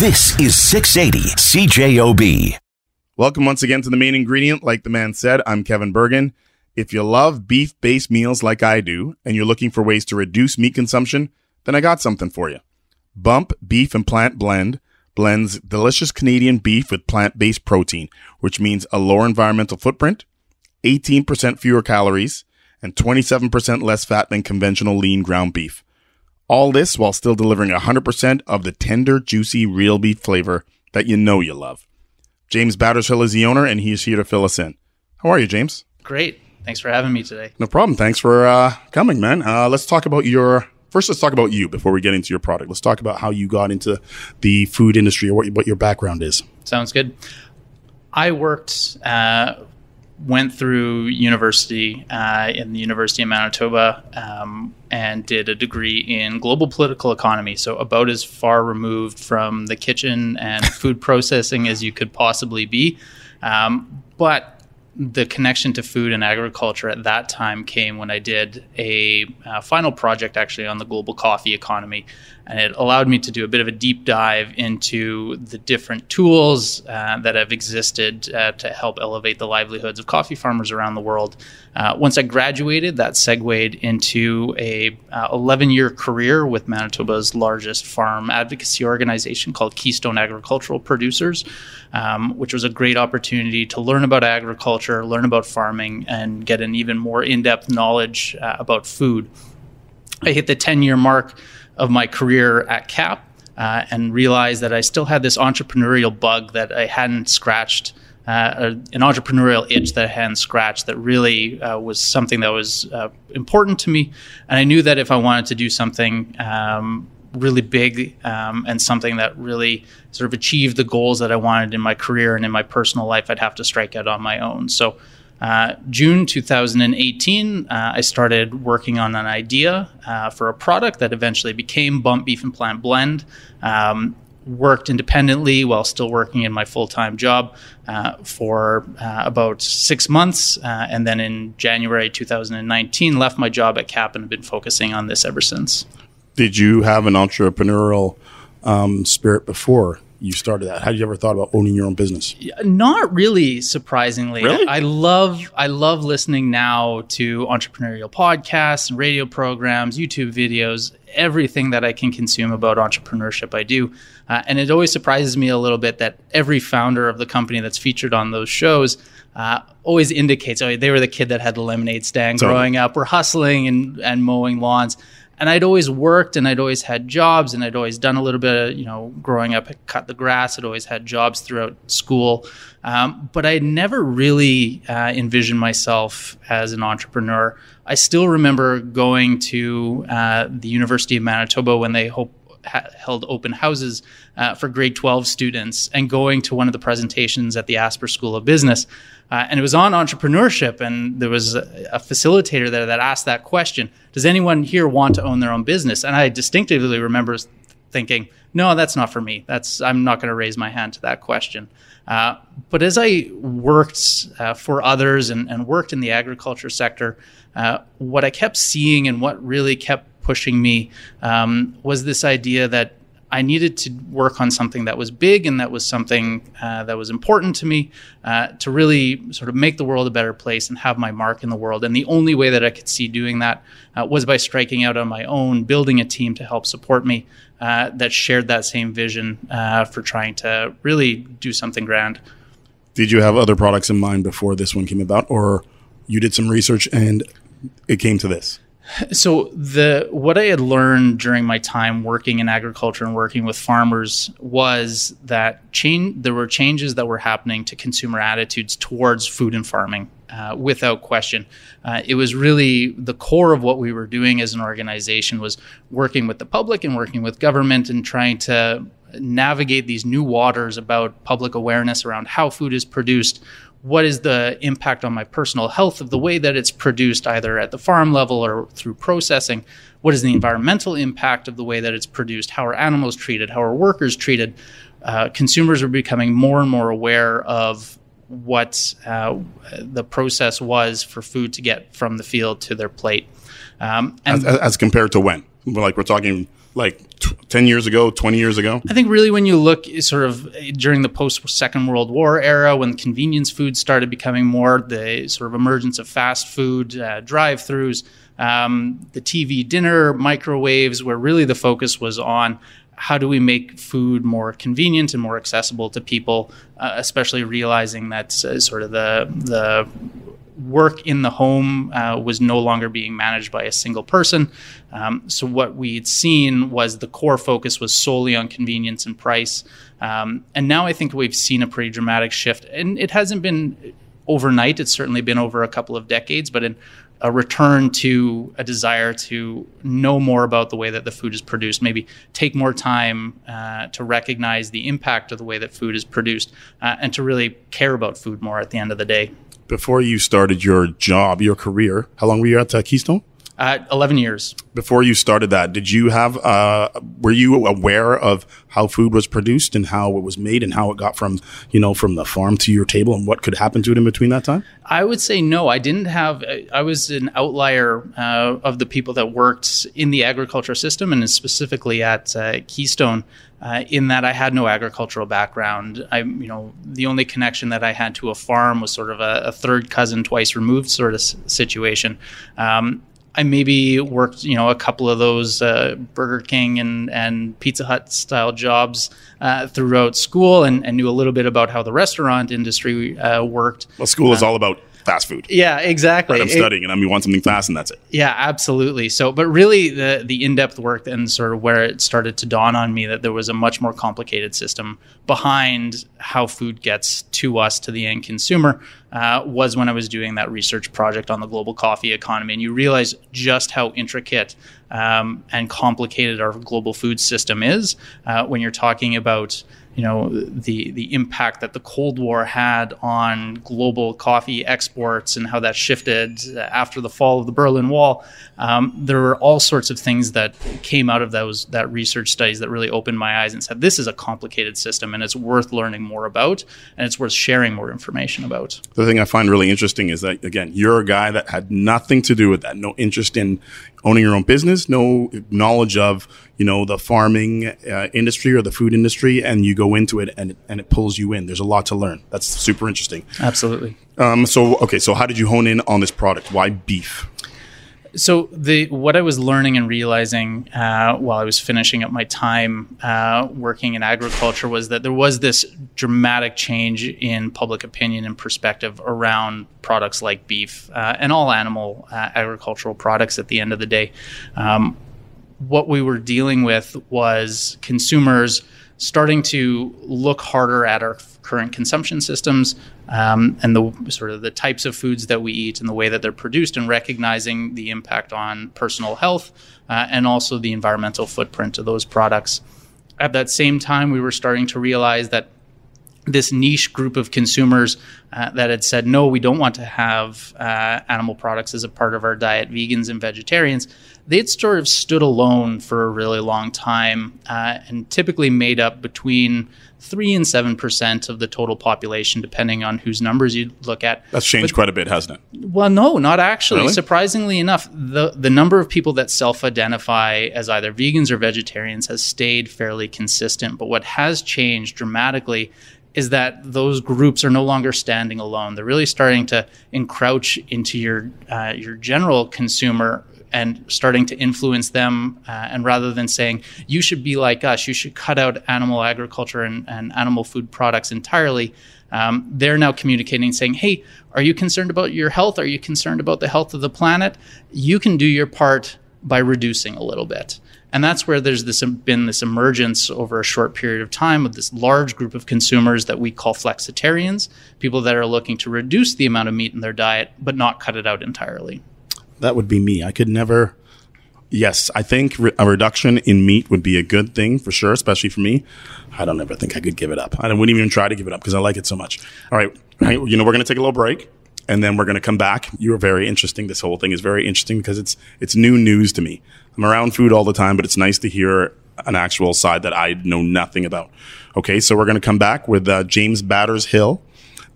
This is 680 CJOB. Welcome once again to the main ingredient. Like the man said, I'm Kevin Burgin. If you love beef based meals like I do, and you're looking for ways to reduce meat consumption, then I got something for you. Bump Beef and Plant Blend blends delicious Canadian beef with plant based protein, which means a lower environmental footprint, 18% fewer calories, and 27% less fat than conventional lean ground beef. All this while still delivering 100% of the tender, juicy, real beef flavor that you know you love. James Battershill is the owner, and he is here to fill us in. How are you, James? Great. Thanks for having me today. No problem. Thanks for uh, coming, man. Uh, let's talk about your. First, let's talk about you before we get into your product. Let's talk about how you got into the food industry or what, what your background is. Sounds good. I worked uh, went through university uh, in the University of Manitoba um, and did a degree in global political economy. So, about as far removed from the kitchen and food processing as you could possibly be. Um, but the connection to food and agriculture at that time came when I did a uh, final project actually on the global coffee economy. And it allowed me to do a bit of a deep dive into the different tools uh, that have existed uh, to help elevate the livelihoods of coffee farmers around the world. Uh, once I graduated, that segued into a 11 year career with Manitoba's largest farm advocacy organization called Keystone Agricultural Producers, um, which was a great opportunity to learn about agriculture, learn about farming, and get an even more in depth knowledge uh, about food. I hit the 10 year mark of my career at KAP uh, and realized that I still had this entrepreneurial bug that I hadn't scratched. Uh, an entrepreneurial itch that I hadn't scratched that really uh, was something that was uh, important to me. And I knew that if I wanted to do something um, really big um, and something that really sort of achieved the goals that I wanted in my career and in my personal life, I'd have to strike out on my own. So uh, June 2018, uh, I started working on an idea uh, for a product that eventually became Bump Beef and Plant Blend. Um, worked independently while still working in my full time job uh, for uh, about six months. Uh, and then in January 2019, left my job at KAP and have been focusing on this ever since. Did you have an entrepreneurial um, spirit before you started that? Had you ever thought about owning your own business? Not really, surprisingly. Really? I love I love listening now to entrepreneurial podcasts and radio programs, YouTube videos, everything that I can consume about entrepreneurship. I do, uh, and it always surprises me a little bit that every founder of the company that's featured on those shows. Uh, always indicates oh they were the kid that had the lemonade stand Totally. growing up. We're hustling and, and mowing lawns and I'd always worked and I'd always had jobs and I'd always done a little bit of, you know, growing up, I cut the grass. I'd always had jobs throughout school. Um, but I never really uh, envisioned myself as an entrepreneur. I still remember going to uh, the University of Manitoba when they hope, ha- held open houses uh, for grade 12 students and going to one of the presentations at the Asper School of Business. Uh, and it was on entrepreneurship, and there was a, a, facilitator there that asked that question Does anyone here want to own their own business? And I distinctively remember thinking, No, that's not for me. That's I'm not going to raise my hand to that question. Uh, but as I worked uh, for others and, and, worked in the agriculture sector, uh, what I kept seeing and what really kept pushing me um, was this idea that I needed to work on something that was big and that was something uh, that was important to me uh, to really sort of make the world a better place and have my mark in the world. And the only way that I could see doing that uh, was by striking out on my own, building a team to help support me uh, that shared that same vision uh, for trying to really do something grand. Did you have other products in mind before this one came about, or you did some research and it came to this? So the what I had learned during my time working in agriculture and working with farmers was that change there were changes that were happening to consumer attitudes towards food and farming. Uh, without question, uh, it was really the core of what we were doing as an organization was working with the public and working with government and trying to navigate these new waters about public awareness around how food is produced, what is the impact on my personal health of the way that it's produced, either at the farm level or through processing? What is the environmental impact of the way that it's produced? How are animals treated? How are workers treated? Uh, consumers are becoming more and more aware of what uh, the process was for food to get from the field to their plate. Um, and as, as, compared to when? Like we're talking like t- 10 years ago, 20 years ago? I think really when you look sort of during the post Second World War era, when convenience food started becoming more the sort of emergence of fast food, uh, drive throughs, um, the TV dinner, microwaves, where really the focus was on how do we make food more convenient and more accessible to people, uh, especially realizing that uh, sort of the the work in the home uh, was no longer being managed by a single person. Um, so what we'd seen was the core focus was solely on convenience and price. Um, and now I think we've seen a pretty dramatic shift, and it hasn't been overnight. It's certainly been over a couple of decades, but in a return to a desire to know more about the way that the food is produced, maybe take more time uh, to recognize the impact of the way that food is produced, uh, and to really care about food more at the end of the day before you started your job, your career, how long were you at uh, Keystone? Uh, 11 years. Before you started that, did you have, uh, were you aware of how food was produced and how it was made and how it got from, you know, from the farm to your table and what could happen to it in between that time? I would say no. I didn't have, I was an outlier uh, of the people that worked in the agriculture system and specifically at uh, Keystone. Uh, in that I had no agricultural background. I, you know, the only connection that I had to a farm was sort of a, a third cousin twice removed sort of s- situation. Um, I maybe worked, you know, a couple of those uh, Burger King and, and Pizza Hut style jobs uh, throughout school and, and, knew a little bit about how the restaurant industry uh, worked. Well, school is uh, all about fast food. Yeah, exactly. Right, I'm studying and I mean, want something fast and that's it. Yeah, absolutely. So, but really the, the in-depth work and sort of where it started to dawn on me that there was a much more complicated system behind how food gets to us, to the end consumer, uh, was when I was doing that research project on the global coffee economy. And you realize just how intricate um, and complicated our global food system is uh, when you're talking about you know the the impact that the Cold War had on global coffee exports and how that shifted after the fall of the Berlin Wall. Um, there were all sorts of things that came out of those that research studies that really opened my eyes and said this is a complicated system and it's worth learning more about and it's worth sharing more information about. The thing I find really interesting is that again you're a guy that had nothing to do with that, no interest in owning your own business, no knowledge of you know the farming uh, industry or the food industry, and you go into it and and it pulls you in. There's a lot to learn. That's super interesting. Absolutely. Um, so okay, so how did you hone in on this product? Why beef? So the what I was learning and realizing uh, while I was finishing up my time uh, working in agriculture was that there was this dramatic change in public opinion and perspective around products like beef uh, and all animal uh, agricultural products. At the end of the day, um, what we were dealing with was consumers starting to look harder at our current consumption systems um, and the sort of the types of foods that we eat and the way that they're produced and recognizing the impact on personal health uh, and also the environmental footprint of those products. At that same time, we were starting to realize that this niche group of consumers uh, that had said, no, we don't want to have uh, animal products as a part of our diet, vegans and vegetarians, they had sort of stood alone for a really long time uh, and typically made up between three and seven percent of the total population, depending on whose numbers you look at. That's changed but, quite a bit, hasn't it? Well, no, not actually. Really? Surprisingly enough, the the number of people that self-identify as either vegans or vegetarians has stayed fairly consistent. But what has changed dramatically is that those groups are no longer standing alone. They're really starting to encroach into your uh, your general consumer and starting to influence them. Uh, and rather than saying, you should be like us, you should cut out animal agriculture and, and animal food products entirely, um, they're now communicating saying, hey, are you concerned about your health? Are you concerned about the health of the planet? You can do your part by reducing a little bit. And that's where there's this been this emergence over a short period of time of this large group of consumers that we call flexitarians, people that are looking to reduce the amount of meat in their diet but not cut it out entirely that would be me. I could never. Yes, I think re- a reduction in meat would be a good thing for sure, especially for me. I don't ever think I could give it up. I wouldn't even try to give it up because I like it so much. All right, you know, we're going to take a little break and then we're going to come back. You are very interesting. This whole thing is very interesting because it's it's new news to me. I'm around food all the time, but it's nice to hear an actual side that I know nothing about. Okay, so we're going to come back with uh, James Battershill,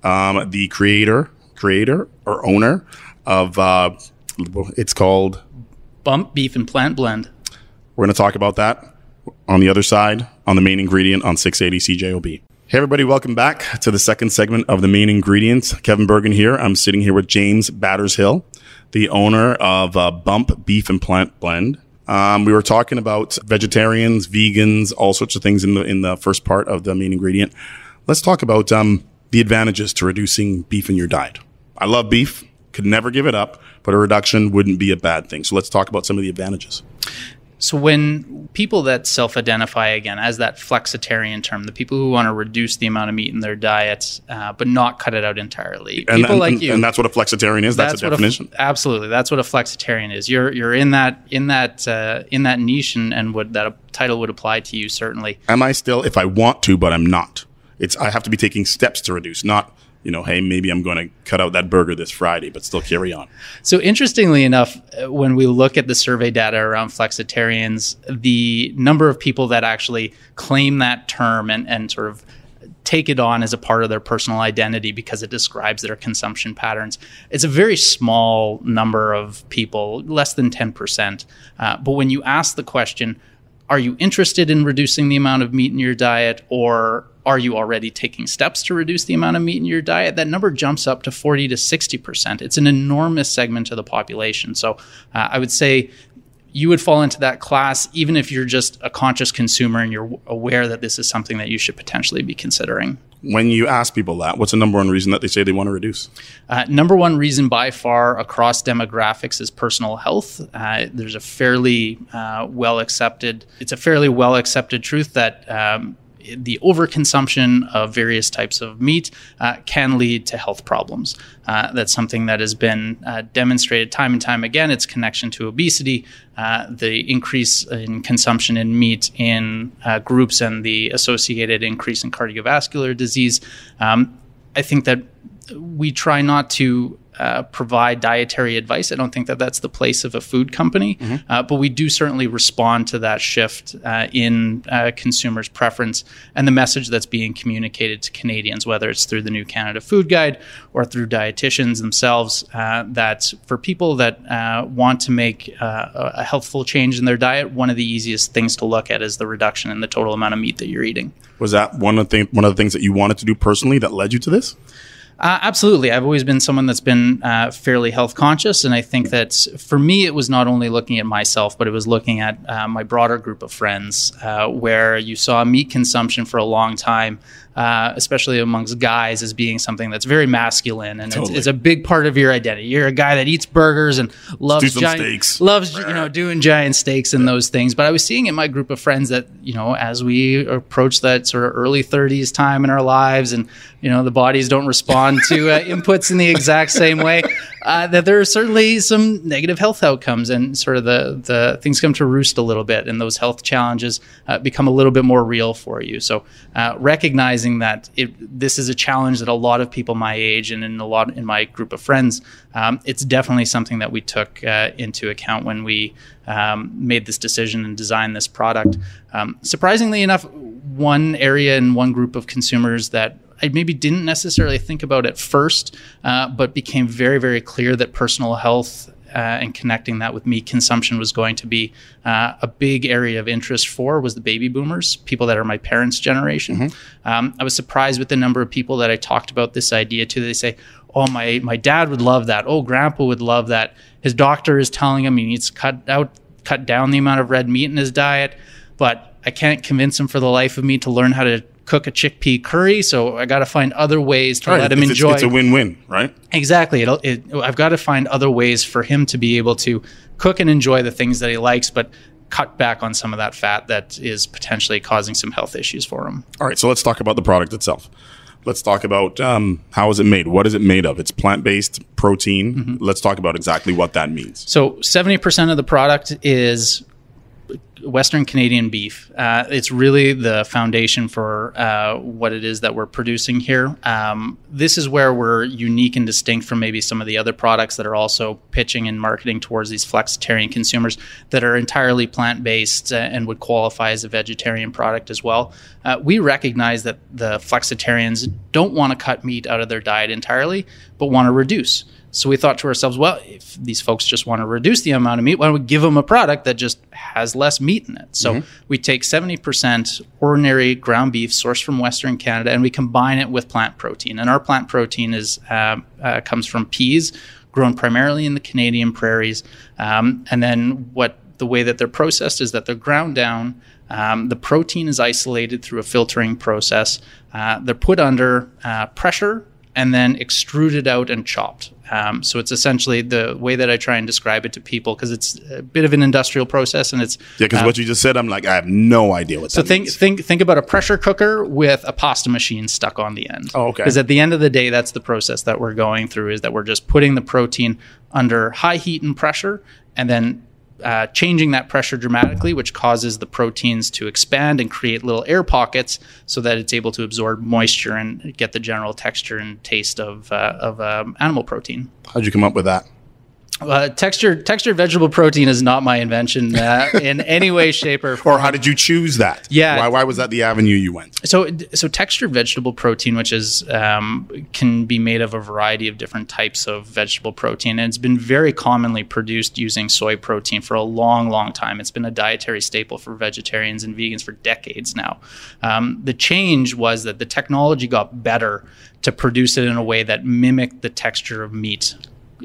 um, the creator, creator or owner of. Uh, it's called Bump Beef and Plant Blend. We're going to talk about that on the other side on the main ingredient on 680 CJOB. Hey, everybody, welcome back to the second segment of the main ingredients. Kevin Burgin here. I'm sitting here with James Battershill, the owner of uh, Bump Beef and Plant Blend. Um, we were talking about vegetarians, vegans, all sorts of things in the in the first part of the main ingredient. Let's talk about um, the advantages to reducing beef in your diet. I love beef, could never give it up, but a reduction wouldn't be a bad thing. So let's talk about some of the advantages. So when people that self-identify again as that flexitarian term, the people who want to reduce the amount of meat in their diets, uh, but not cut it out entirely, And, people and- like and- you, and that's what a flexitarian is. That's, a what a- definition. absolutely, that's what a flexitarian is. You're you're in that in that uh, in that niche, and, and would that title would apply to you certainly. Am I still, if I want to, but I'm not? It's I have to be taking steps to reduce, not you know, hey, maybe I'm going to cut out that burger this Friday, but still carry on. So interestingly enough, uh, when we look at the survey data around flexitarians, the number of people that actually claim that term and, and sort of take it on as a part of their personal identity because it describes their consumption patterns. It's a very small number of people, less than 10%. Uh, but when you ask the question, are you interested in reducing the amount of meat in your diet or are you already taking steps to reduce the amount of meat in your diet that number jumps up to 40 to 60% it's an enormous segment of the population so uh, i would say you would fall into that class even if you're just a conscious consumer and you're aware that this is something that you should potentially be considering When you ask people that, what's the number one reason that they say they want to reduce? Uh, number one reason by far across demographics is personal health. Uh, there's a fairly uh, well accepted, it's a fairly well accepted truth that um, the overconsumption of various types of meat uh, can lead to health problems. Uh, that's something that has been uh, demonstrated time and time again. Its connection to obesity, uh, the increase in consumption in meat in uh, groups, and the associated increase in cardiovascular disease. Um, I think that we try not to uh, provide dietary advice. I don't think that that's the place of a food company, uh, but we do certainly respond to that shift uh, in uh, consumers' preference and the message that's being communicated to Canadians, whether it's through the New Canada Food Guide or through dietitians themselves. Uh, that for people that uh, want to make uh, a a healthful change in their diet, one of the easiest things to look at is the reduction in the total amount of meat that you're eating. Was that one of the thing, one of the things that you wanted to do personally that led you to this? Uh, absolutely. I've always been someone that's been uh, fairly health conscious. And I think that for me, it was not only looking at myself, but it was looking at uh, my broader group of friends, uh, where you saw meat consumption for a long time, uh, especially amongst guys, as being something that's very masculine. And Totally. it's, it's a big part of your identity. You're a guy that eats burgers and loves giant, steaks. loves, you know, doing giant steaks and those things. But I was seeing in my group of friends that, you know, as we approach that sort of early 30s time in our lives and, you know, the bodies don't respond to uh, inputs in the exact same way, uh, that there are certainly some negative health outcomes and sort of the, the things come to roost a little bit and those health challenges uh, become a little bit more real for you. So uh, recognizing that it, this is a challenge that a lot of people my age and in a lot in my group of friends, um, it's definitely something that we took uh, into account when we um, made this decision and designed this product. Um, surprisingly enough, one area and one group of consumers that I maybe didn't necessarily think about at first, uh, but became very, very clear that personal health uh, and connecting that with meat consumption was going to be uh, a big area of interest for was the baby boomers, people that are my parents' generation. Um, I was surprised with the number of people that I talked about this idea to. They say, "Oh, my my dad would love that. Oh, grandpa would love that. His doctor is telling him he needs to cut out, cut down the amount of red meat in his diet, but I can't convince him for the life of me to learn how to." Cook a chickpea curry, so I got to find other ways to Right, let him it's, enjoy. It's, a win-win, right? Exactly. It'll, it, I've got to find other ways for him to be able to cook and enjoy the things that he likes, but cut back on some of that fat that is potentially causing some health issues for him. All right, so let's talk about the product itself. Let's talk about um, how is it made? What is it made of? It's plant-based protein. Mm-hmm. Let's talk about exactly what that means. So 70% of the product is Western Canadian beef. Uh, it's really the foundation for uh, what it is that we're producing here. Um, this is where we're unique and distinct from maybe some of the other products that are also pitching and marketing towards these flexitarian consumers that are entirely plant based uh, and would qualify as a vegetarian product as well. Uh, we recognize that the flexitarians don't want to cut meat out of their diet entirely, but want to reduce. So we thought to ourselves, well, if these folks just want to reduce the amount of meat, why don't we give them a product that just has less meat in it? So we take 70% ordinary ground beef sourced from Western Canada and we combine it with plant protein. And our plant protein is uh, uh, comes from peas grown primarily in the Canadian prairies. Um, and then what the way that they're processed is that they're ground down. Um, the protein is isolated through a filtering process. Uh, they're put under uh, pressure and then extruded out and chopped. Um, so it's essentially the way that I try and describe it to people because it's a bit of an industrial process and it's Yeah, because uh, what you just said, I'm like, I have no idea what so that think means. think think about a pressure cooker with a pasta machine stuck on the end. Oh, okay. Because at the end of the day, that's the process that we're going through. Is that we're just putting the protein under high heat and pressure, and then uh, changing that pressure dramatically, which causes the proteins to expand and create little air pockets, so that it's able to absorb moisture and get the general texture and taste of uh, of um, animal protein. How'd you come up with that? Uh, textured textured vegetable protein is not my invention uh, in any way, shape, or form. Or how did you choose that? Yeah. Why, why was that the avenue you went? So, so textured vegetable protein, which is um, can be made of a variety of different types of vegetable protein, and it's been very commonly produced using soy protein for a long, long time. It's been a dietary staple for vegetarians and vegans for decades now. Um, the change was that the technology got better to produce it in a way that mimicked the texture of meat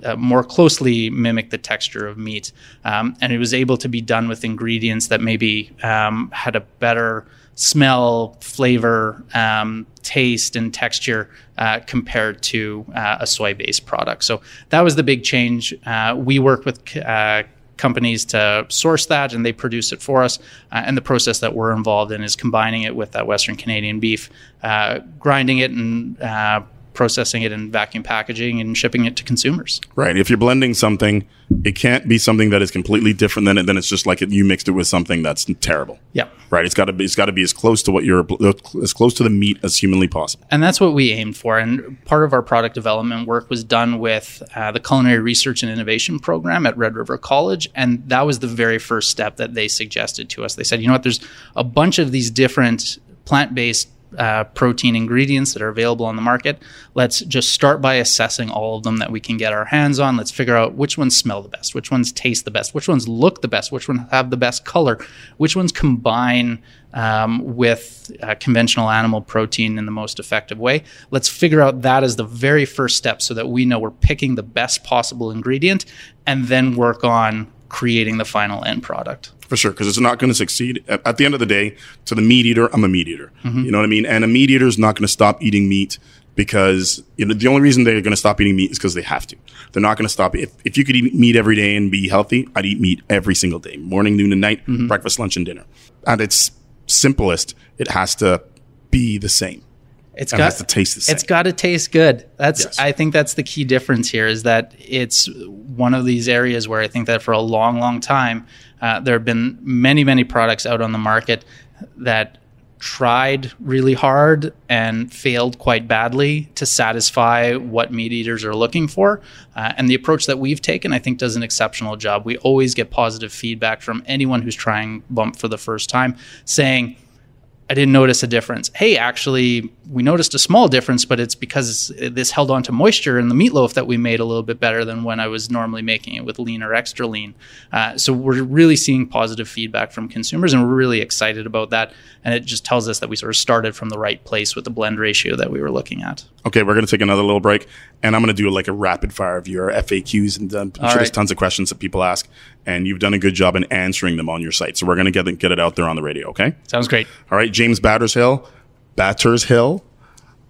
uh, more closely mimic the texture of meat. Um, and it was able to be done with ingredients that maybe um, had a better smell, flavor, um, taste, and texture uh, compared to uh, a soy based product. So that was the big change. Uh, we work with uh, companies to source that and they produce it for us. Uh, and the process that we're involved in is combining it with that Western Canadian beef, uh, grinding it and uh, processing it in vacuum packaging and shipping it to consumers. Right. If you're blending something, it can't be something that is completely different than it. Then it's just like it, you mixed it with something that's terrible. Yeah. Right. It's got to be. It's got to be as close to what you're as close to the meat as humanly possible. And that's what we aimed for. And part of our product development work was done with uh, the Culinary Research and Innovation Program at Red River College. And that was the very first step that they suggested to us. They said, you know what, there's a bunch of these different plant based uh, protein ingredients that are available on the market. Let's just start by assessing all of them that we can get our hands on. Let's figure out which ones smell the best, which ones taste the best, which ones look the best, which ones have the best color, which ones combine um, with uh, conventional animal protein in the most effective way. Let's figure out that as the very first step so that we know we're picking the best possible ingredient and then work on creating the final end product. For sure, because it's not going to succeed. At, at, the end of the day, to the meat eater, I'm a meat eater. Mm-hmm. You know what I mean? And a meat eater is not going to stop eating meat because you know the only reason they're going to stop eating meat is because they have to. They're not going to stop. If if you could eat meat every day and be healthy, I'd eat meat every single day, morning, noon, and night, mm-hmm. breakfast, lunch, and dinner. At its simplest, it has to be the same. It's got it has to taste the same. It's got to taste good. That's Yes. I think that's the key difference here is that it's one of these areas where I think that for a long, long time uh, there have been many, many products out on the market that tried really hard and failed quite badly to satisfy what meat eaters are looking for. Uh, and the approach that we've taken, I think, does an exceptional job. We always get positive feedback from anyone who's trying Bump for the first time saying, I didn't notice a difference. Hey, actually, we noticed a small difference, but it's because this held on to moisture in the meatloaf that we made a little bit better than when I was normally making it with lean or extra lean. Uh, so we're really seeing positive feedback from consumers, and we're really excited about that. And it just tells us that we sort of started from the right place with the blend ratio that we were looking at. Okay, we're going to take another little break, and I'm going to do like a rapid fire of your FAQs, and um, I'm All sure there's tons of questions that people ask, and you've done a good job in answering them on your site. So we're going to get it, get it out there on the radio. Okay. Sounds great. All right, James Battershill, Battershill.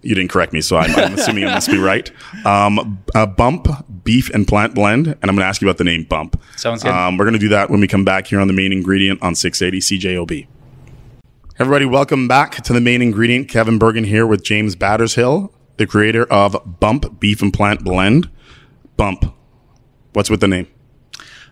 You didn't correct me, so I'm, I'm assuming I must be right. Um, a bump beef and plant blend, and I'm going to ask you about the name Bump. Sounds good. Um, we're going to do that when we come back here on the main ingredient on 680 CJOB. Everybody, welcome back to the main ingredient. Kevin Burgin here with James Battershill, the creator of Bump Beef and Plant Blend. Bump. What's with the name?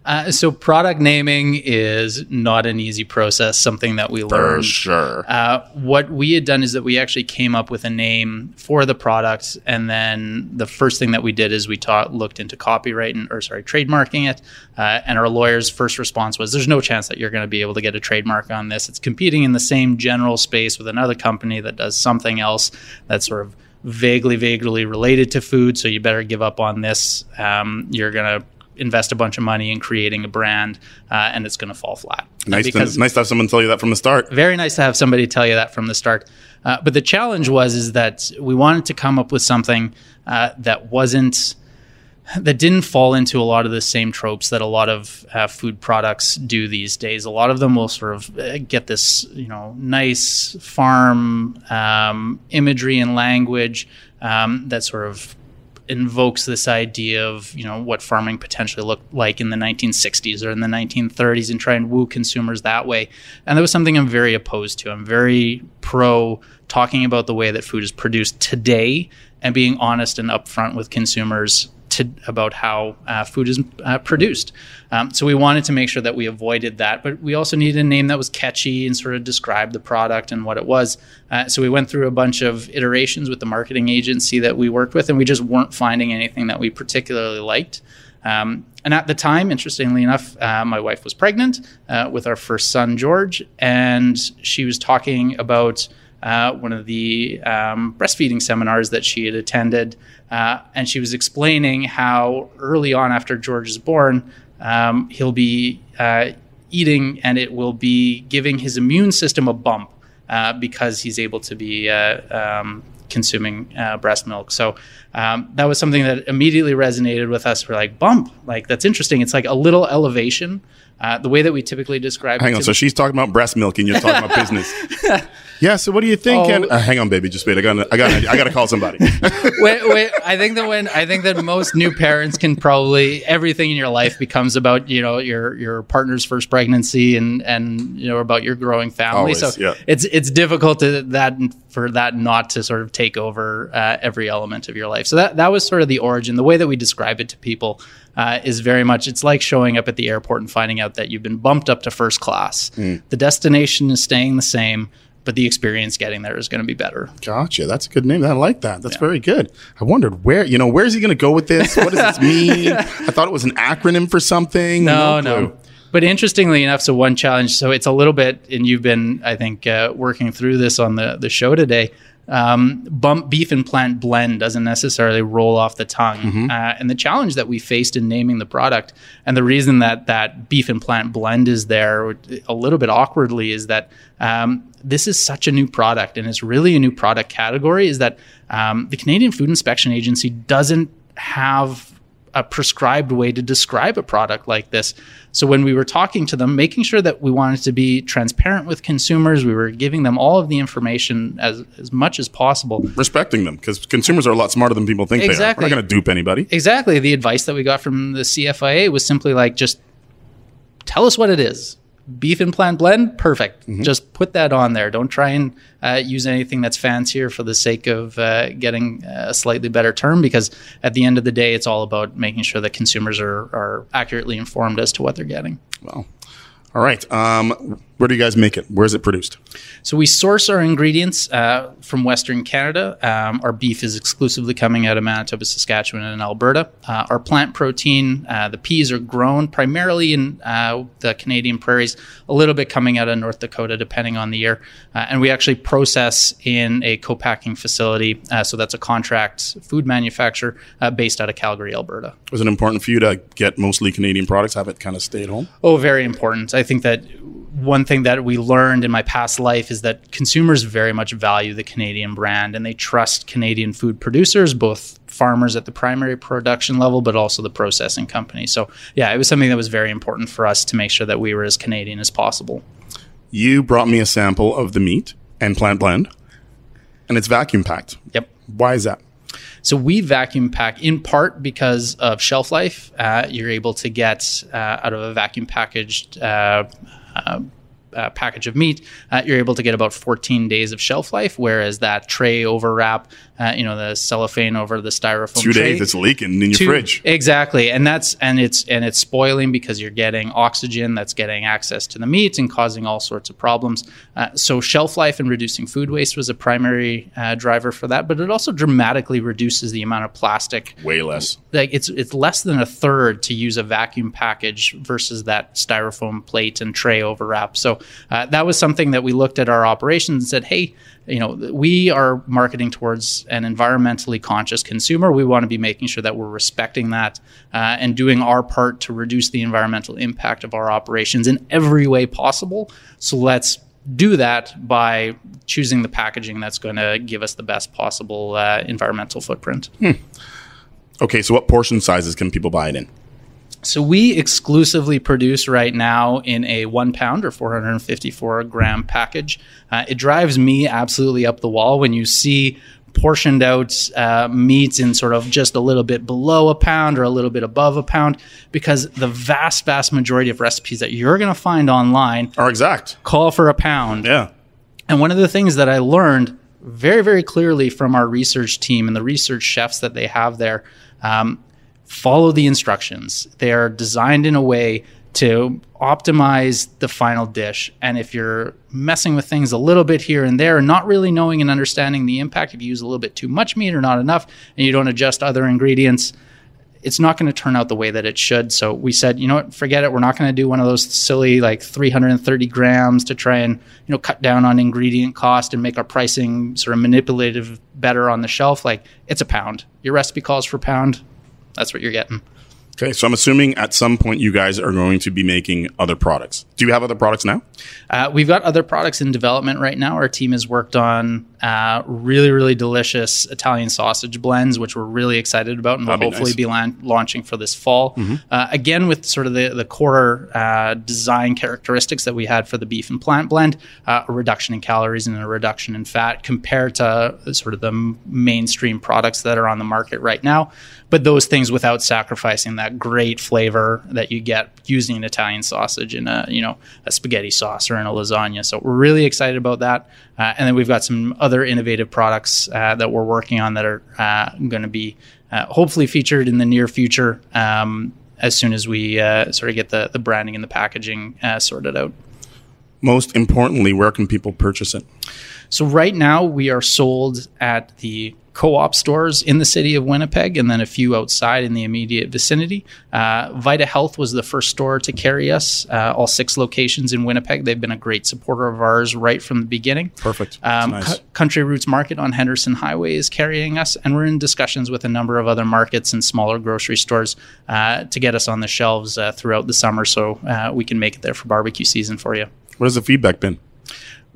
Uh, so product naming is not an easy process. Something that we learned. For sure. Uh, what we had done is that we actually came up with a name for the product, and then the first thing that we did is we taught, looked into copyright and or sorry, trademarking it. Uh, and our lawyer's first response was, "There's no chance that you're going to be able to get a trademark on this. It's competing in the same general space with another company that does something else that's sort of vaguely, vaguely related to food. So you better give up on this. Um, you're going to invest a bunch of money in creating a brand, uh, and it's going to fall flat. Nice to, nice to have someone tell you that from the start. very nice to have somebody tell you that from the start. Uh, but the challenge was is that we wanted to come up with something uh, that wasn't that didn't fall into a lot of the same tropes that a lot of uh, food products do these days. A lot of them will sort of uh, get this, you know, nice farm um, imagery and language um, that sort of invokes this idea of you know what farming potentially looked like in the 1960s or in the 1930s and try and woo consumers that way. And that was something i'm very opposed to. I'm very pro talking about the way that food is produced today and being honest and upfront with consumers to, about how uh, food is uh, produced. Um, so we wanted to make sure that we avoided that, but we also needed a name that was catchy and sort of described the product and what it was. Uh, so we went through a bunch of iterations with the marketing agency that we worked with, and we just weren't finding anything that we particularly liked. Um, and at the time, interestingly enough, uh, my wife was pregnant uh, with our first son, George, and she was talking about uh, one of the um, breastfeeding seminars that she had attended. Uh, and she was explaining how early on after George is born, um, he'll be uh, eating and it will be giving his immune system a bump uh, because he's able to be uh, um, consuming uh, breast milk. So um, that was something that immediately resonated with us. We're like, bump, like that's interesting. It's like a little elevation. Uh, the way that we typically describe Hang on. So she's talking about breast milk, and you're talking about business. Yeah. So what do you think? Oh. And, uh, hang on, baby. Just wait. I got. I got. I got to call somebody. wait, wait. I think that when I think that most new parents can probably everything in your life becomes about you know your your partner's first pregnancy and and you know about your growing family. Always, so yeah. it's it's difficult to that for that not to sort of take over uh, every element of your life. So that that was sort of the origin. The way that we describe it to people uh, is very much it's like showing up at the airport and finding out that you've been bumped up to first class. The destination is staying the same. But the experience getting there is going to be better. Gotcha. That's a good name. I like that. That's very good. I wondered where, you know, where's he going to go with this? What does this mean? I thought it was an acronym for something. No, clue. no. But interestingly enough, so one challenge. So it's a little bit, and you've been, I think, uh, working through this on the the show today. Um, bump beef and plant blend doesn't necessarily roll off the tongue, uh, and the challenge that we faced in naming the product, and the reason that that beef and plant blend is there a little bit awkwardly is that um, this is such a new product, and it's really a new product category. Is that um, the Canadian Food Inspection Agency doesn't have a prescribed way to describe a product like this. So when we were talking to them, making sure that we wanted to be transparent with consumers, we were giving them all of the information as as much as possible. Respecting them because consumers are a lot smarter than people think Exactly. they are. We're not going to dupe anybody. Exactly. The advice that we got from the CFIA was simply like just tell us what it is. Beef and plant blend, perfect. Just put that on there. Don't try and uh, use anything that's fancier for the sake of uh, getting a slightly better term, because at the end of the day, it's all about making sure that consumers are, are accurately informed as to what they're getting. Well, all right. Um, where do you guys make it? Where is it produced? So we source our ingredients uh, from Western Canada. Um, our beef is exclusively coming out of Manitoba, Saskatchewan, and Alberta. Uh, our plant protein, uh, the peas are grown primarily in uh, the Canadian prairies, a little bit coming out of North Dakota, depending on the year. Uh, and we actually process in a co-packing facility. Uh, so that's a contract food manufacturer uh, based out of Calgary, Alberta. Was it important for you to get mostly Canadian products, have it kind of stay at home? Oh, very important. I think that one thing that we learned in my past life is that consumers very much value the Canadian brand and they trust Canadian food producers, both farmers at the primary production level, but also the processing companies. So, yeah, it was something that was very important for us to make sure that we were as Canadian as possible. You brought me a sample of the meat and plant blend, and it's vacuum packed. Yep. Why is that? So we vacuum pack in part because of shelf life. Uh, you're able to get uh, out of a vacuum packaged uh, uh, package of meat, uh, you're able to get about 14 days of shelf life, whereas that tray overwrap, uh, you know, the cellophane over the styrofoam Two tray, days, it's leaking in your two- fridge. Exactly, and that's and it's and it's spoiling because you're getting oxygen that's getting access to the meat and causing all sorts of problems. Uh, so shelf life and reducing food waste was a primary uh, driver for that, but it also dramatically reduces the amount of plastic. Way less. Like it's it's less than a third to use a vacuum package versus that styrofoam plate and tray overwrap. So So uh, that was something that we looked at our operations and said, hey, you know, we are marketing towards an environmentally conscious consumer. We want to be making sure that we're respecting that uh, and doing our part to reduce the environmental impact of our operations in every way possible. So let's do that by choosing the packaging that's going to give us the best possible uh, environmental footprint. Hmm. Okay, so what portion sizes can people buy it in? So we exclusively produce right now in a one pound or 454 gram package. Uh, it drives me absolutely up the wall when you see portioned out uh, meats in sort of just a little bit below a pound or a little bit above a pound because the vast, vast majority of recipes that you're going to find online are exact. Call for a pound. Yeah. And one of the things that I learned very, very clearly from our research team and the research chefs that they have there um, follow the instructions. They are designed in a way to optimize the final dish. And if you're messing with things a little bit here and there, not really knowing and understanding the impact, if you use a little bit too much meat or not enough, and you don't adjust other ingredients, it's not going to turn out the way that it should. So we said, you know what, forget it. We're not going to do one of those silly like 330 grams to try and you know cut down on ingredient cost and make our pricing sort of manipulative better on the shelf. Like it's a pound. Your recipe calls for pound that's what you're getting. Okay, so I'm assuming at some point you guys are going to be making other products. Do you have other products now? Uh, we've got other products in development right now. Our team has worked on uh, really, really delicious Italian sausage blends, which we're really excited about, and we'll hopefully nice. be launching for this fall. Mm-hmm. Uh, again, with sort of the the core uh, design characteristics that we had for the beef and plant blend, uh, a reduction in calories and a reduction in fat compared to sort of the mainstream products that are on the market right now but those things without sacrificing that great flavor that you get using an Italian sausage in a you know a spaghetti sauce or in a lasagna. So we're really excited about that. Uh, and then we've got some other innovative products uh, that we're working on that are uh, going to be uh, hopefully featured in the near future um, as soon as we uh, sort of get the the branding and the packaging uh, sorted out. Most importantly, where can people purchase it? So right now we are sold at the co-op stores in the city of Winnipeg and then a few outside in the immediate vicinity. Uh, Vita Health was the first store to carry us, uh, all six locations in Winnipeg. They've been a great supporter of ours right from the beginning. Perfect. Um, nice. C- Country Roots Market on Henderson Highway is carrying us, and we're in discussions with a number of other markets and smaller grocery stores uh, to get us on the shelves uh, throughout the summer so uh, we can make it there for barbecue season for you. What has the feedback been?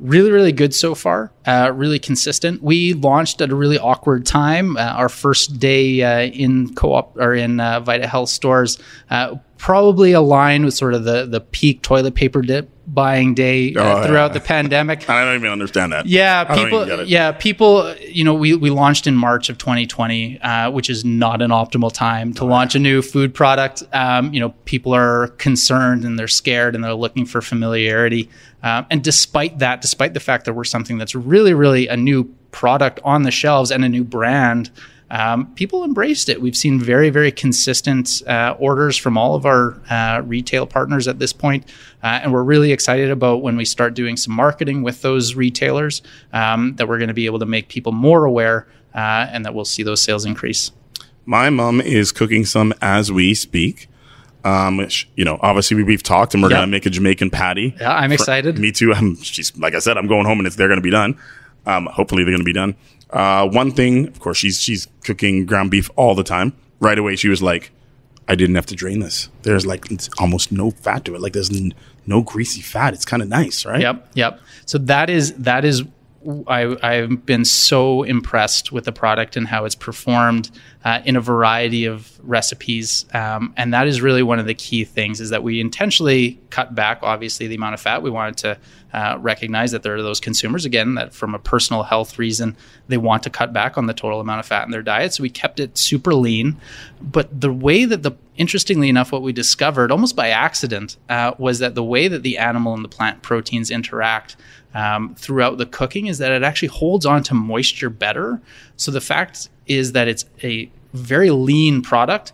Really really good so far uh, really consistent we launched at a really awkward time uh, our first day uh, in co-op or in uh, vita health stores uh, probably aligned with sort of the the peak toilet paper dip buying day uh, oh, throughout yeah. the pandemic. I don't even understand that. Yeah, people. Yeah, people. You know, we we launched in March of 2020, uh, which is not an optimal time to oh, launch a new food product. Um, you know, people are concerned and they're scared and they're looking for familiarity. Um, and despite that, despite the fact that we're something that's really, really a new product on the shelves and a new brand um, people embraced it. We've seen very, very consistent uh, orders from all of our uh, retail partners at this point, uh, and we're really excited about when we start doing some marketing with those retailers um, that we're going to be able to make people more aware uh, and that we'll see those sales increase. My mom is cooking some as we speak. Um, which, you know, obviously we, we've talked and we're yep. going to make a Jamaican patty. Yeah, I'm excited. Me too. I'm, she's, like I said, I'm going home and it's, they're going to be done. Um, hopefully they're going to be done. Uh, one thing, of course, she's she's cooking ground beef all the time. Right away, she was like, "I didn't have to drain this. There's like almost no fat to it. Like there's n- no greasy fat. It's kind of nice, right?" Yep, yep. So that is that is I, I've been so impressed with the product and how it's performed uh, in a variety of recipes, um, and that is really one of the key things. Is that we intentionally cut back, obviously, the amount of fat. We wanted to uh, recognize that there are those consumers again that, from a personal health reason, they want to cut back on the total amount of fat in their diet. So we kept it super lean, but the way that the interestingly enough, what we discovered almost by accident uh, was that the way that the animal and the plant proteins interact um, throughout the cooking is that it actually holds on to moisture better. So the fact is that it's a very lean product,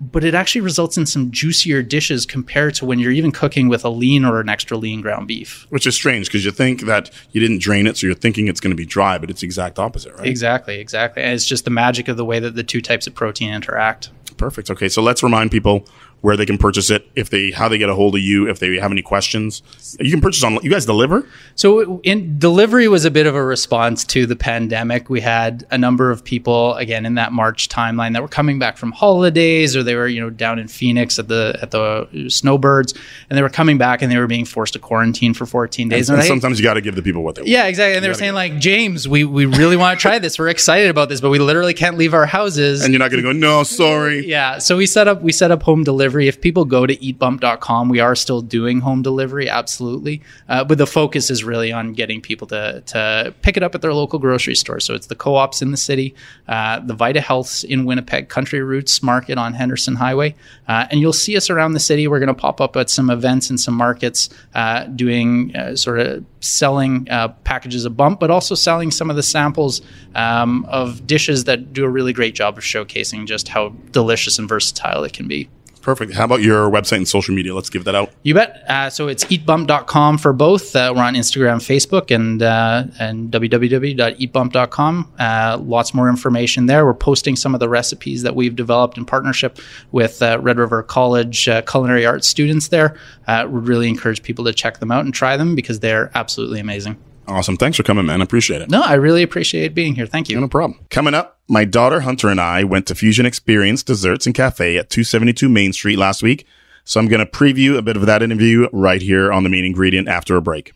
but it actually results in some juicier dishes compared to when you're even cooking with a lean or an extra lean ground beef. Which is strange because you think that you didn't drain it, so you're thinking it's going to be dry, but it's the exact opposite, right? Exactly, exactly. And it's just the magic of the way that the two types of protein interact. Perfect. Okay, so let's remind people where they can purchase it, if they how they get a hold of you, if they have any questions. You can purchase on. You guys deliver? So, in delivery was a bit of a response to the pandemic. We had a number of people again in that March timeline that were coming back from holidays, or they were you know down in Phoenix at the at the snowbirds, and they were coming back and they were being forced to quarantine for 14 days. And, And sometimes you got to give the people what they want. yeah, exactly. And they were saying like, James, we we really want to try this. We're excited about this, but we literally can't leave our houses. And you're not going to go, no, sorry. Yeah, so we set up we set up home delivery. If people go to eatbump.com, we are still doing home delivery, absolutely. Uh, but the focus is really on getting people to to pick it up at their local grocery store. So it's the co-ops in the city, uh, the Vita Healths in Winnipeg, Country Roots Market on Henderson Highway, uh, and you'll see us around the city. We're going to pop up at some events and some markets, uh, doing uh, sort of selling uh, packages of bump, but also selling some of the samples um, of dishes that do a really great job of showcasing just how delicious and versatile it can be. Perfect. How about your website and social media? Let's give that out. You bet. Uh, so it's eatbump.com for both. Uh, we're on Instagram, Facebook, and uh, and www.eatbump.com. Uh, lots more information there. We're posting some of the recipes that we've developed in partnership with uh, Red River College uh, culinary arts students there. Uh, would really encourage people to check them out and try them because they're absolutely amazing. Awesome. Thanks for coming, man. I appreciate it. No, I really appreciate being here. Thank you. No problem. Coming up, my daughter Hunter and I went to Fusion Experience Desserts and Cafe at 272 Main Street last week. So I'm going to preview a bit of that interview right here on the main ingredient after a break.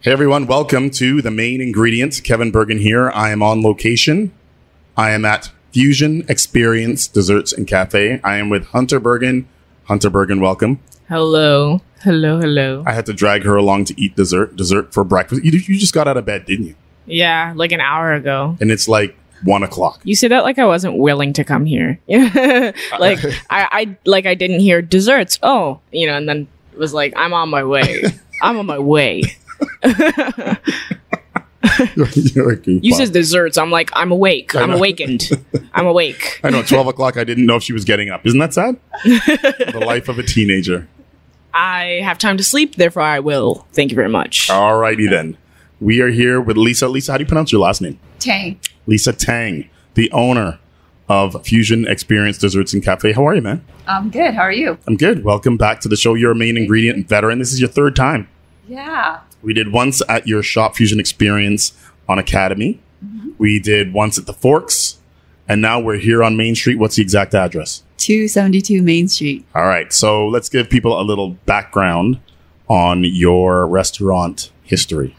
Hey everyone, welcome to the main ingredient. Kevin Burgin here. I am on location. I am at Fusion Experience Desserts and Cafe. I am with Hunter Burgin. Hunter Burgin, welcome. Hello. Hello, hello. I had to drag her along to eat dessert, dessert for breakfast. You, you just got out of bed, didn't you? Yeah, like an hour ago. And it's like one o'clock. You said that like I wasn't willing to come here. like I, I like I didn't hear desserts. Oh, you know, and then it was like I'm on my way. I'm on my way. You're a goofball. You said desserts. I'm like I'm awake. I'm awakened. I'm awake. I know, 12 o'clock, I didn't know if she was getting up. Isn't that sad? the life of a teenager. I have time to sleep, therefore I will. Thank you very much. All righty then. We are here with Lisa. Lisa, how do you pronounce your last name? Tang. Lisa Tang, the owner of Fusion Experience Desserts and Cafe. How are you, man? I'm good. How are you? I'm good. Welcome back to the show. You're a main ingredient veteran. This is your third time. Yeah. We did once at your shop Fusion Experience on Academy. Mm-hmm. We did once at the Forks. And now we're here on Main Street. What's the exact address? 272 Main Street. All right. So let's give people a little background on your restaurant history.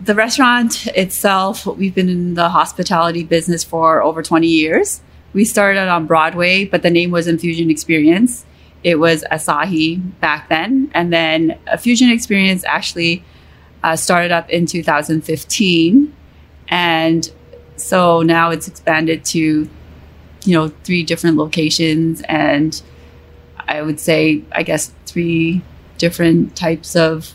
The restaurant itself, we've been in the hospitality business for over 20 years. We started on Broadway, but the name was Infusion Experience. It was Asahi back then. And then a Fusion Experience actually uh, started up in 2015. And so now it's expanded to, you know, three different locations and I would say, I guess, three different types of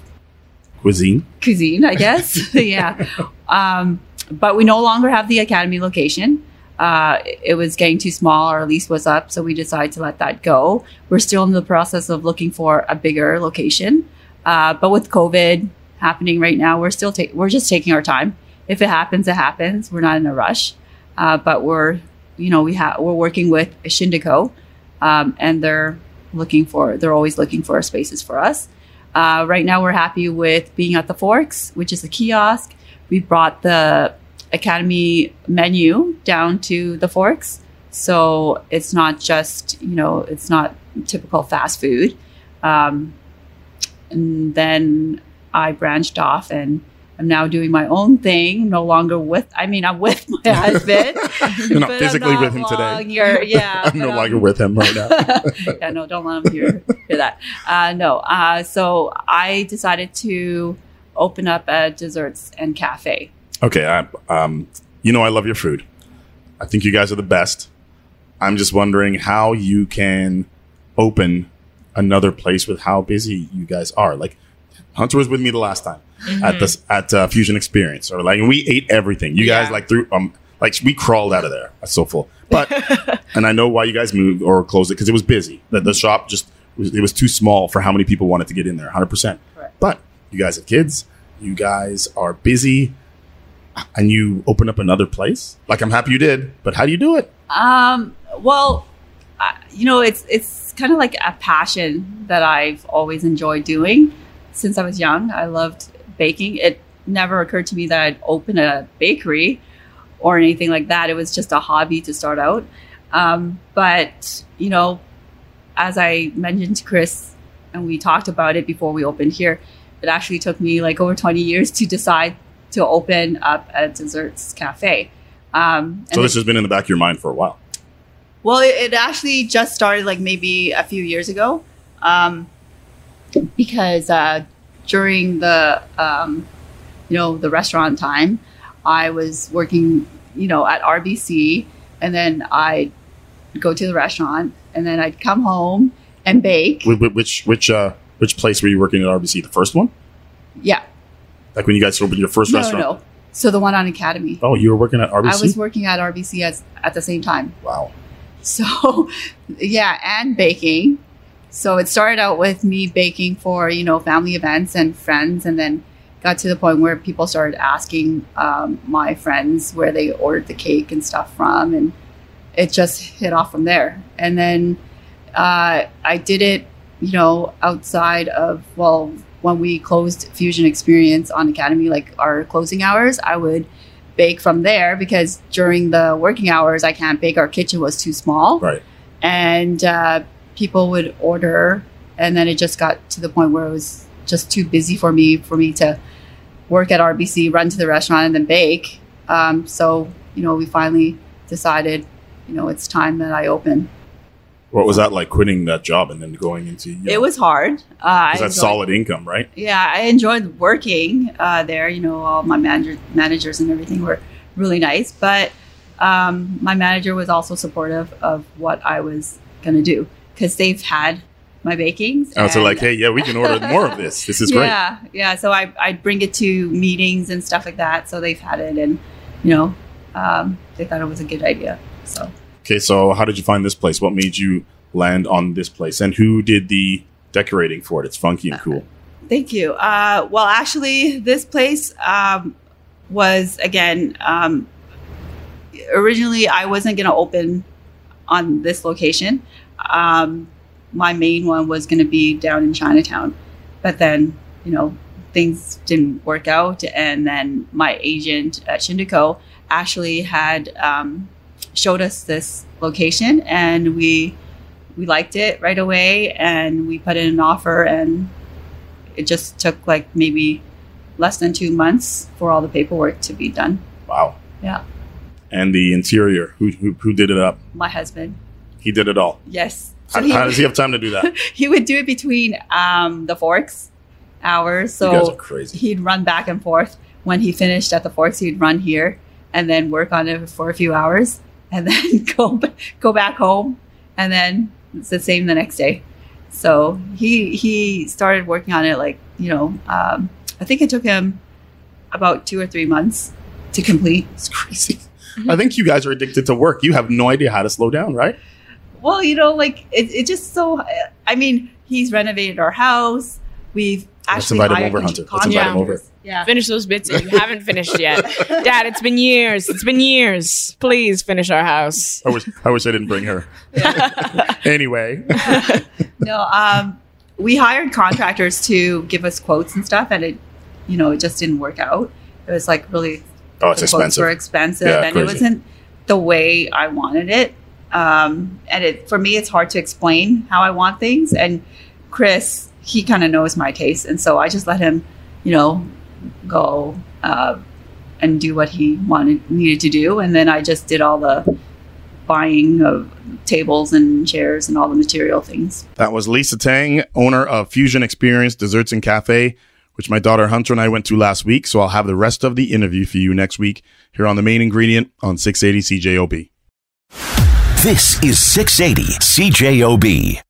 Cuisine. cuisine, I guess. yeah. Um, but we no longer have the academy location. Uh, it was getting too small. Our lease was up, so we decided to let that go. We're still in the process of looking for a bigger location. Uh, but with COVID happening right now, we're still ta- we're just taking our time. If it happens, it happens. We're not in a rush. Uh, but we're you know we have we're working with Shindico, um, and they're looking for they're always looking for spaces for us. Uh, right now, we're happy with being at the Forks, which is a kiosk. We brought the Academy menu down to the Forks, so it's not just you know it's not typical fast food. Um, and then I branched off and I'm now doing my own thing. No longer with I mean I'm with my husband. You're not physically not with him today. longer- yeah, I'm no but longer with him right now. yeah, no, don't let him hear, hear that. Uh, no, uh, so I decided to open up a desserts and cafe. Okay, I, um, you know I love your food. I think you guys are the best. I'm just wondering how you can open another place with how busy you guys are. Like Hunter was with me the last time at this at uh, Fusion Experience, or like and we ate everything. You guys like threw um like we crawled out of there. That's so full. But and I know why you guys moved or closed it because it was busy. The, the shop just it was too small for how many people wanted to get in there. Hundred percent. But you guys have kids. You guys are busy and you open up another place? Like I'm happy you did, but how do you do it? Um, well, uh, you know, it's it's kind of like a passion that I've always enjoyed doing since I was young. I loved baking. It never occurred to me that I'd open a bakery or anything like that. It was just a hobby to start out. Um, but you know, as I mentioned to Chris, and we talked about it before we opened here, it actually took me like over 20 years to decide to open up a desserts cafe. Um, So this has been in the back of your mind for a while. well, it, it actually just started like maybe a few years ago, um, because uh, during the um, you know the restaurant time, I was working you know at RBC, and then I'd go to the restaurant, and then I'd come home and bake. Wh- wh- Which which uh which place were you working at RBC? The first one, Yeah, like when you guys opened your first no, restaurant. no. So the one on Academy. Oh, you were working at RBC. I was working at RBC as, at the same time. wow. So, yeah, and baking. So it started out with me baking for you know family events and friends, and then got to the point where people started asking um, my friends where they ordered the cake and stuff from, and it just hit off from there. And then uh, I did it, you know, outside of well, when we closed Fusion Experience on Academy, like our closing hours, I would bake from there because during the working hours I can't bake. Our kitchen was too small, Right. and uh, people would order, and then it just got to the point where it was just too busy for me for me to work at RBC, run to the restaurant, and then bake. Um, so you know, we finally decided, you know, it's time that I open. What was that like quitting that job and then going into? You know, It was hard. Uh, I 'cause that's enjoyed- solid income, right? Yeah, I enjoyed working uh, there. You know, all my manager, managers and everything were really nice. But um, my manager was also supportive of what I was going to do because they've had my bakings. And so like, hey, yeah, we can order more of this. This is great. yeah, yeah. So I I'd bring it to meetings and stuff like that. So they've had it, and you know, um, they thought it was a good idea. So Okay, so how did you find this place? What made you land on this place? And who did the decorating for it? It's funky and cool. Thank you. Uh, well, actually, this place um, was again um, originally I wasn't going to open on this location. Um, my main one was going to be down in Chinatown, but then you know things didn't work out, and then my agent at Shindico actually had um, showed us this location, and we we liked it right away, and we put in an offer, and it just took like maybe less than two months for all the paperwork to be done. Wow. Yeah. And the interior, who, who, who did it up? My husband, He did it all. yes. How, how does he have time to do that? he would do it between um, the forks hours. you guys are So crazy. he'd run back and forth. When he finished at the forks, he'd run here and then work on it for a few hours, and then go go back home, and then it's the same the next day. So he he started working on it like you know um, I think it took him about two or three months to complete. It's crazy. I think you guys are addicted to work. You have no idea how to slow down, right? Well, you know, like it's it just so. I mean, he's renovated our house. We've actually Let's actually invite him over, Hunter. Let's invite him over. Yeah. Finish those bits that you haven't finished yet. Dad, it's been years. It's been years. Please finish our house. I wish I wish I didn't bring her. anyway, no, um, we hired contractors to give us quotes and stuff, and it, you know, it just didn't work out. It was like really oh, it's the quotes were expensive. expensive, Yeah, and crazy. it wasn't the way I wanted it. Um, and it for me, it's hard to explain how I want things. And Chris, he kind of knows my taste, and so I just let him, you know, go uh, and do what he wanted needed to do, and then I just did all the buying of tables and chairs and all the material things. That was Lisa Tang, owner of Fusion Experience Desserts and Cafe, which my daughter Hunter and I went to last week. So I'll have the rest of the interview for you next week here on the main ingredient on 680 CJOB. This is 680 CJOB.